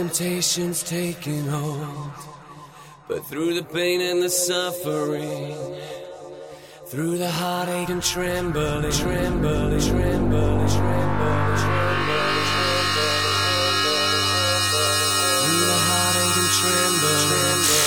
temptation's taking hold. But through the pain and the suffering, through the heartache and trembling, trembling, trembling, trembling. Through the heartache and trembling.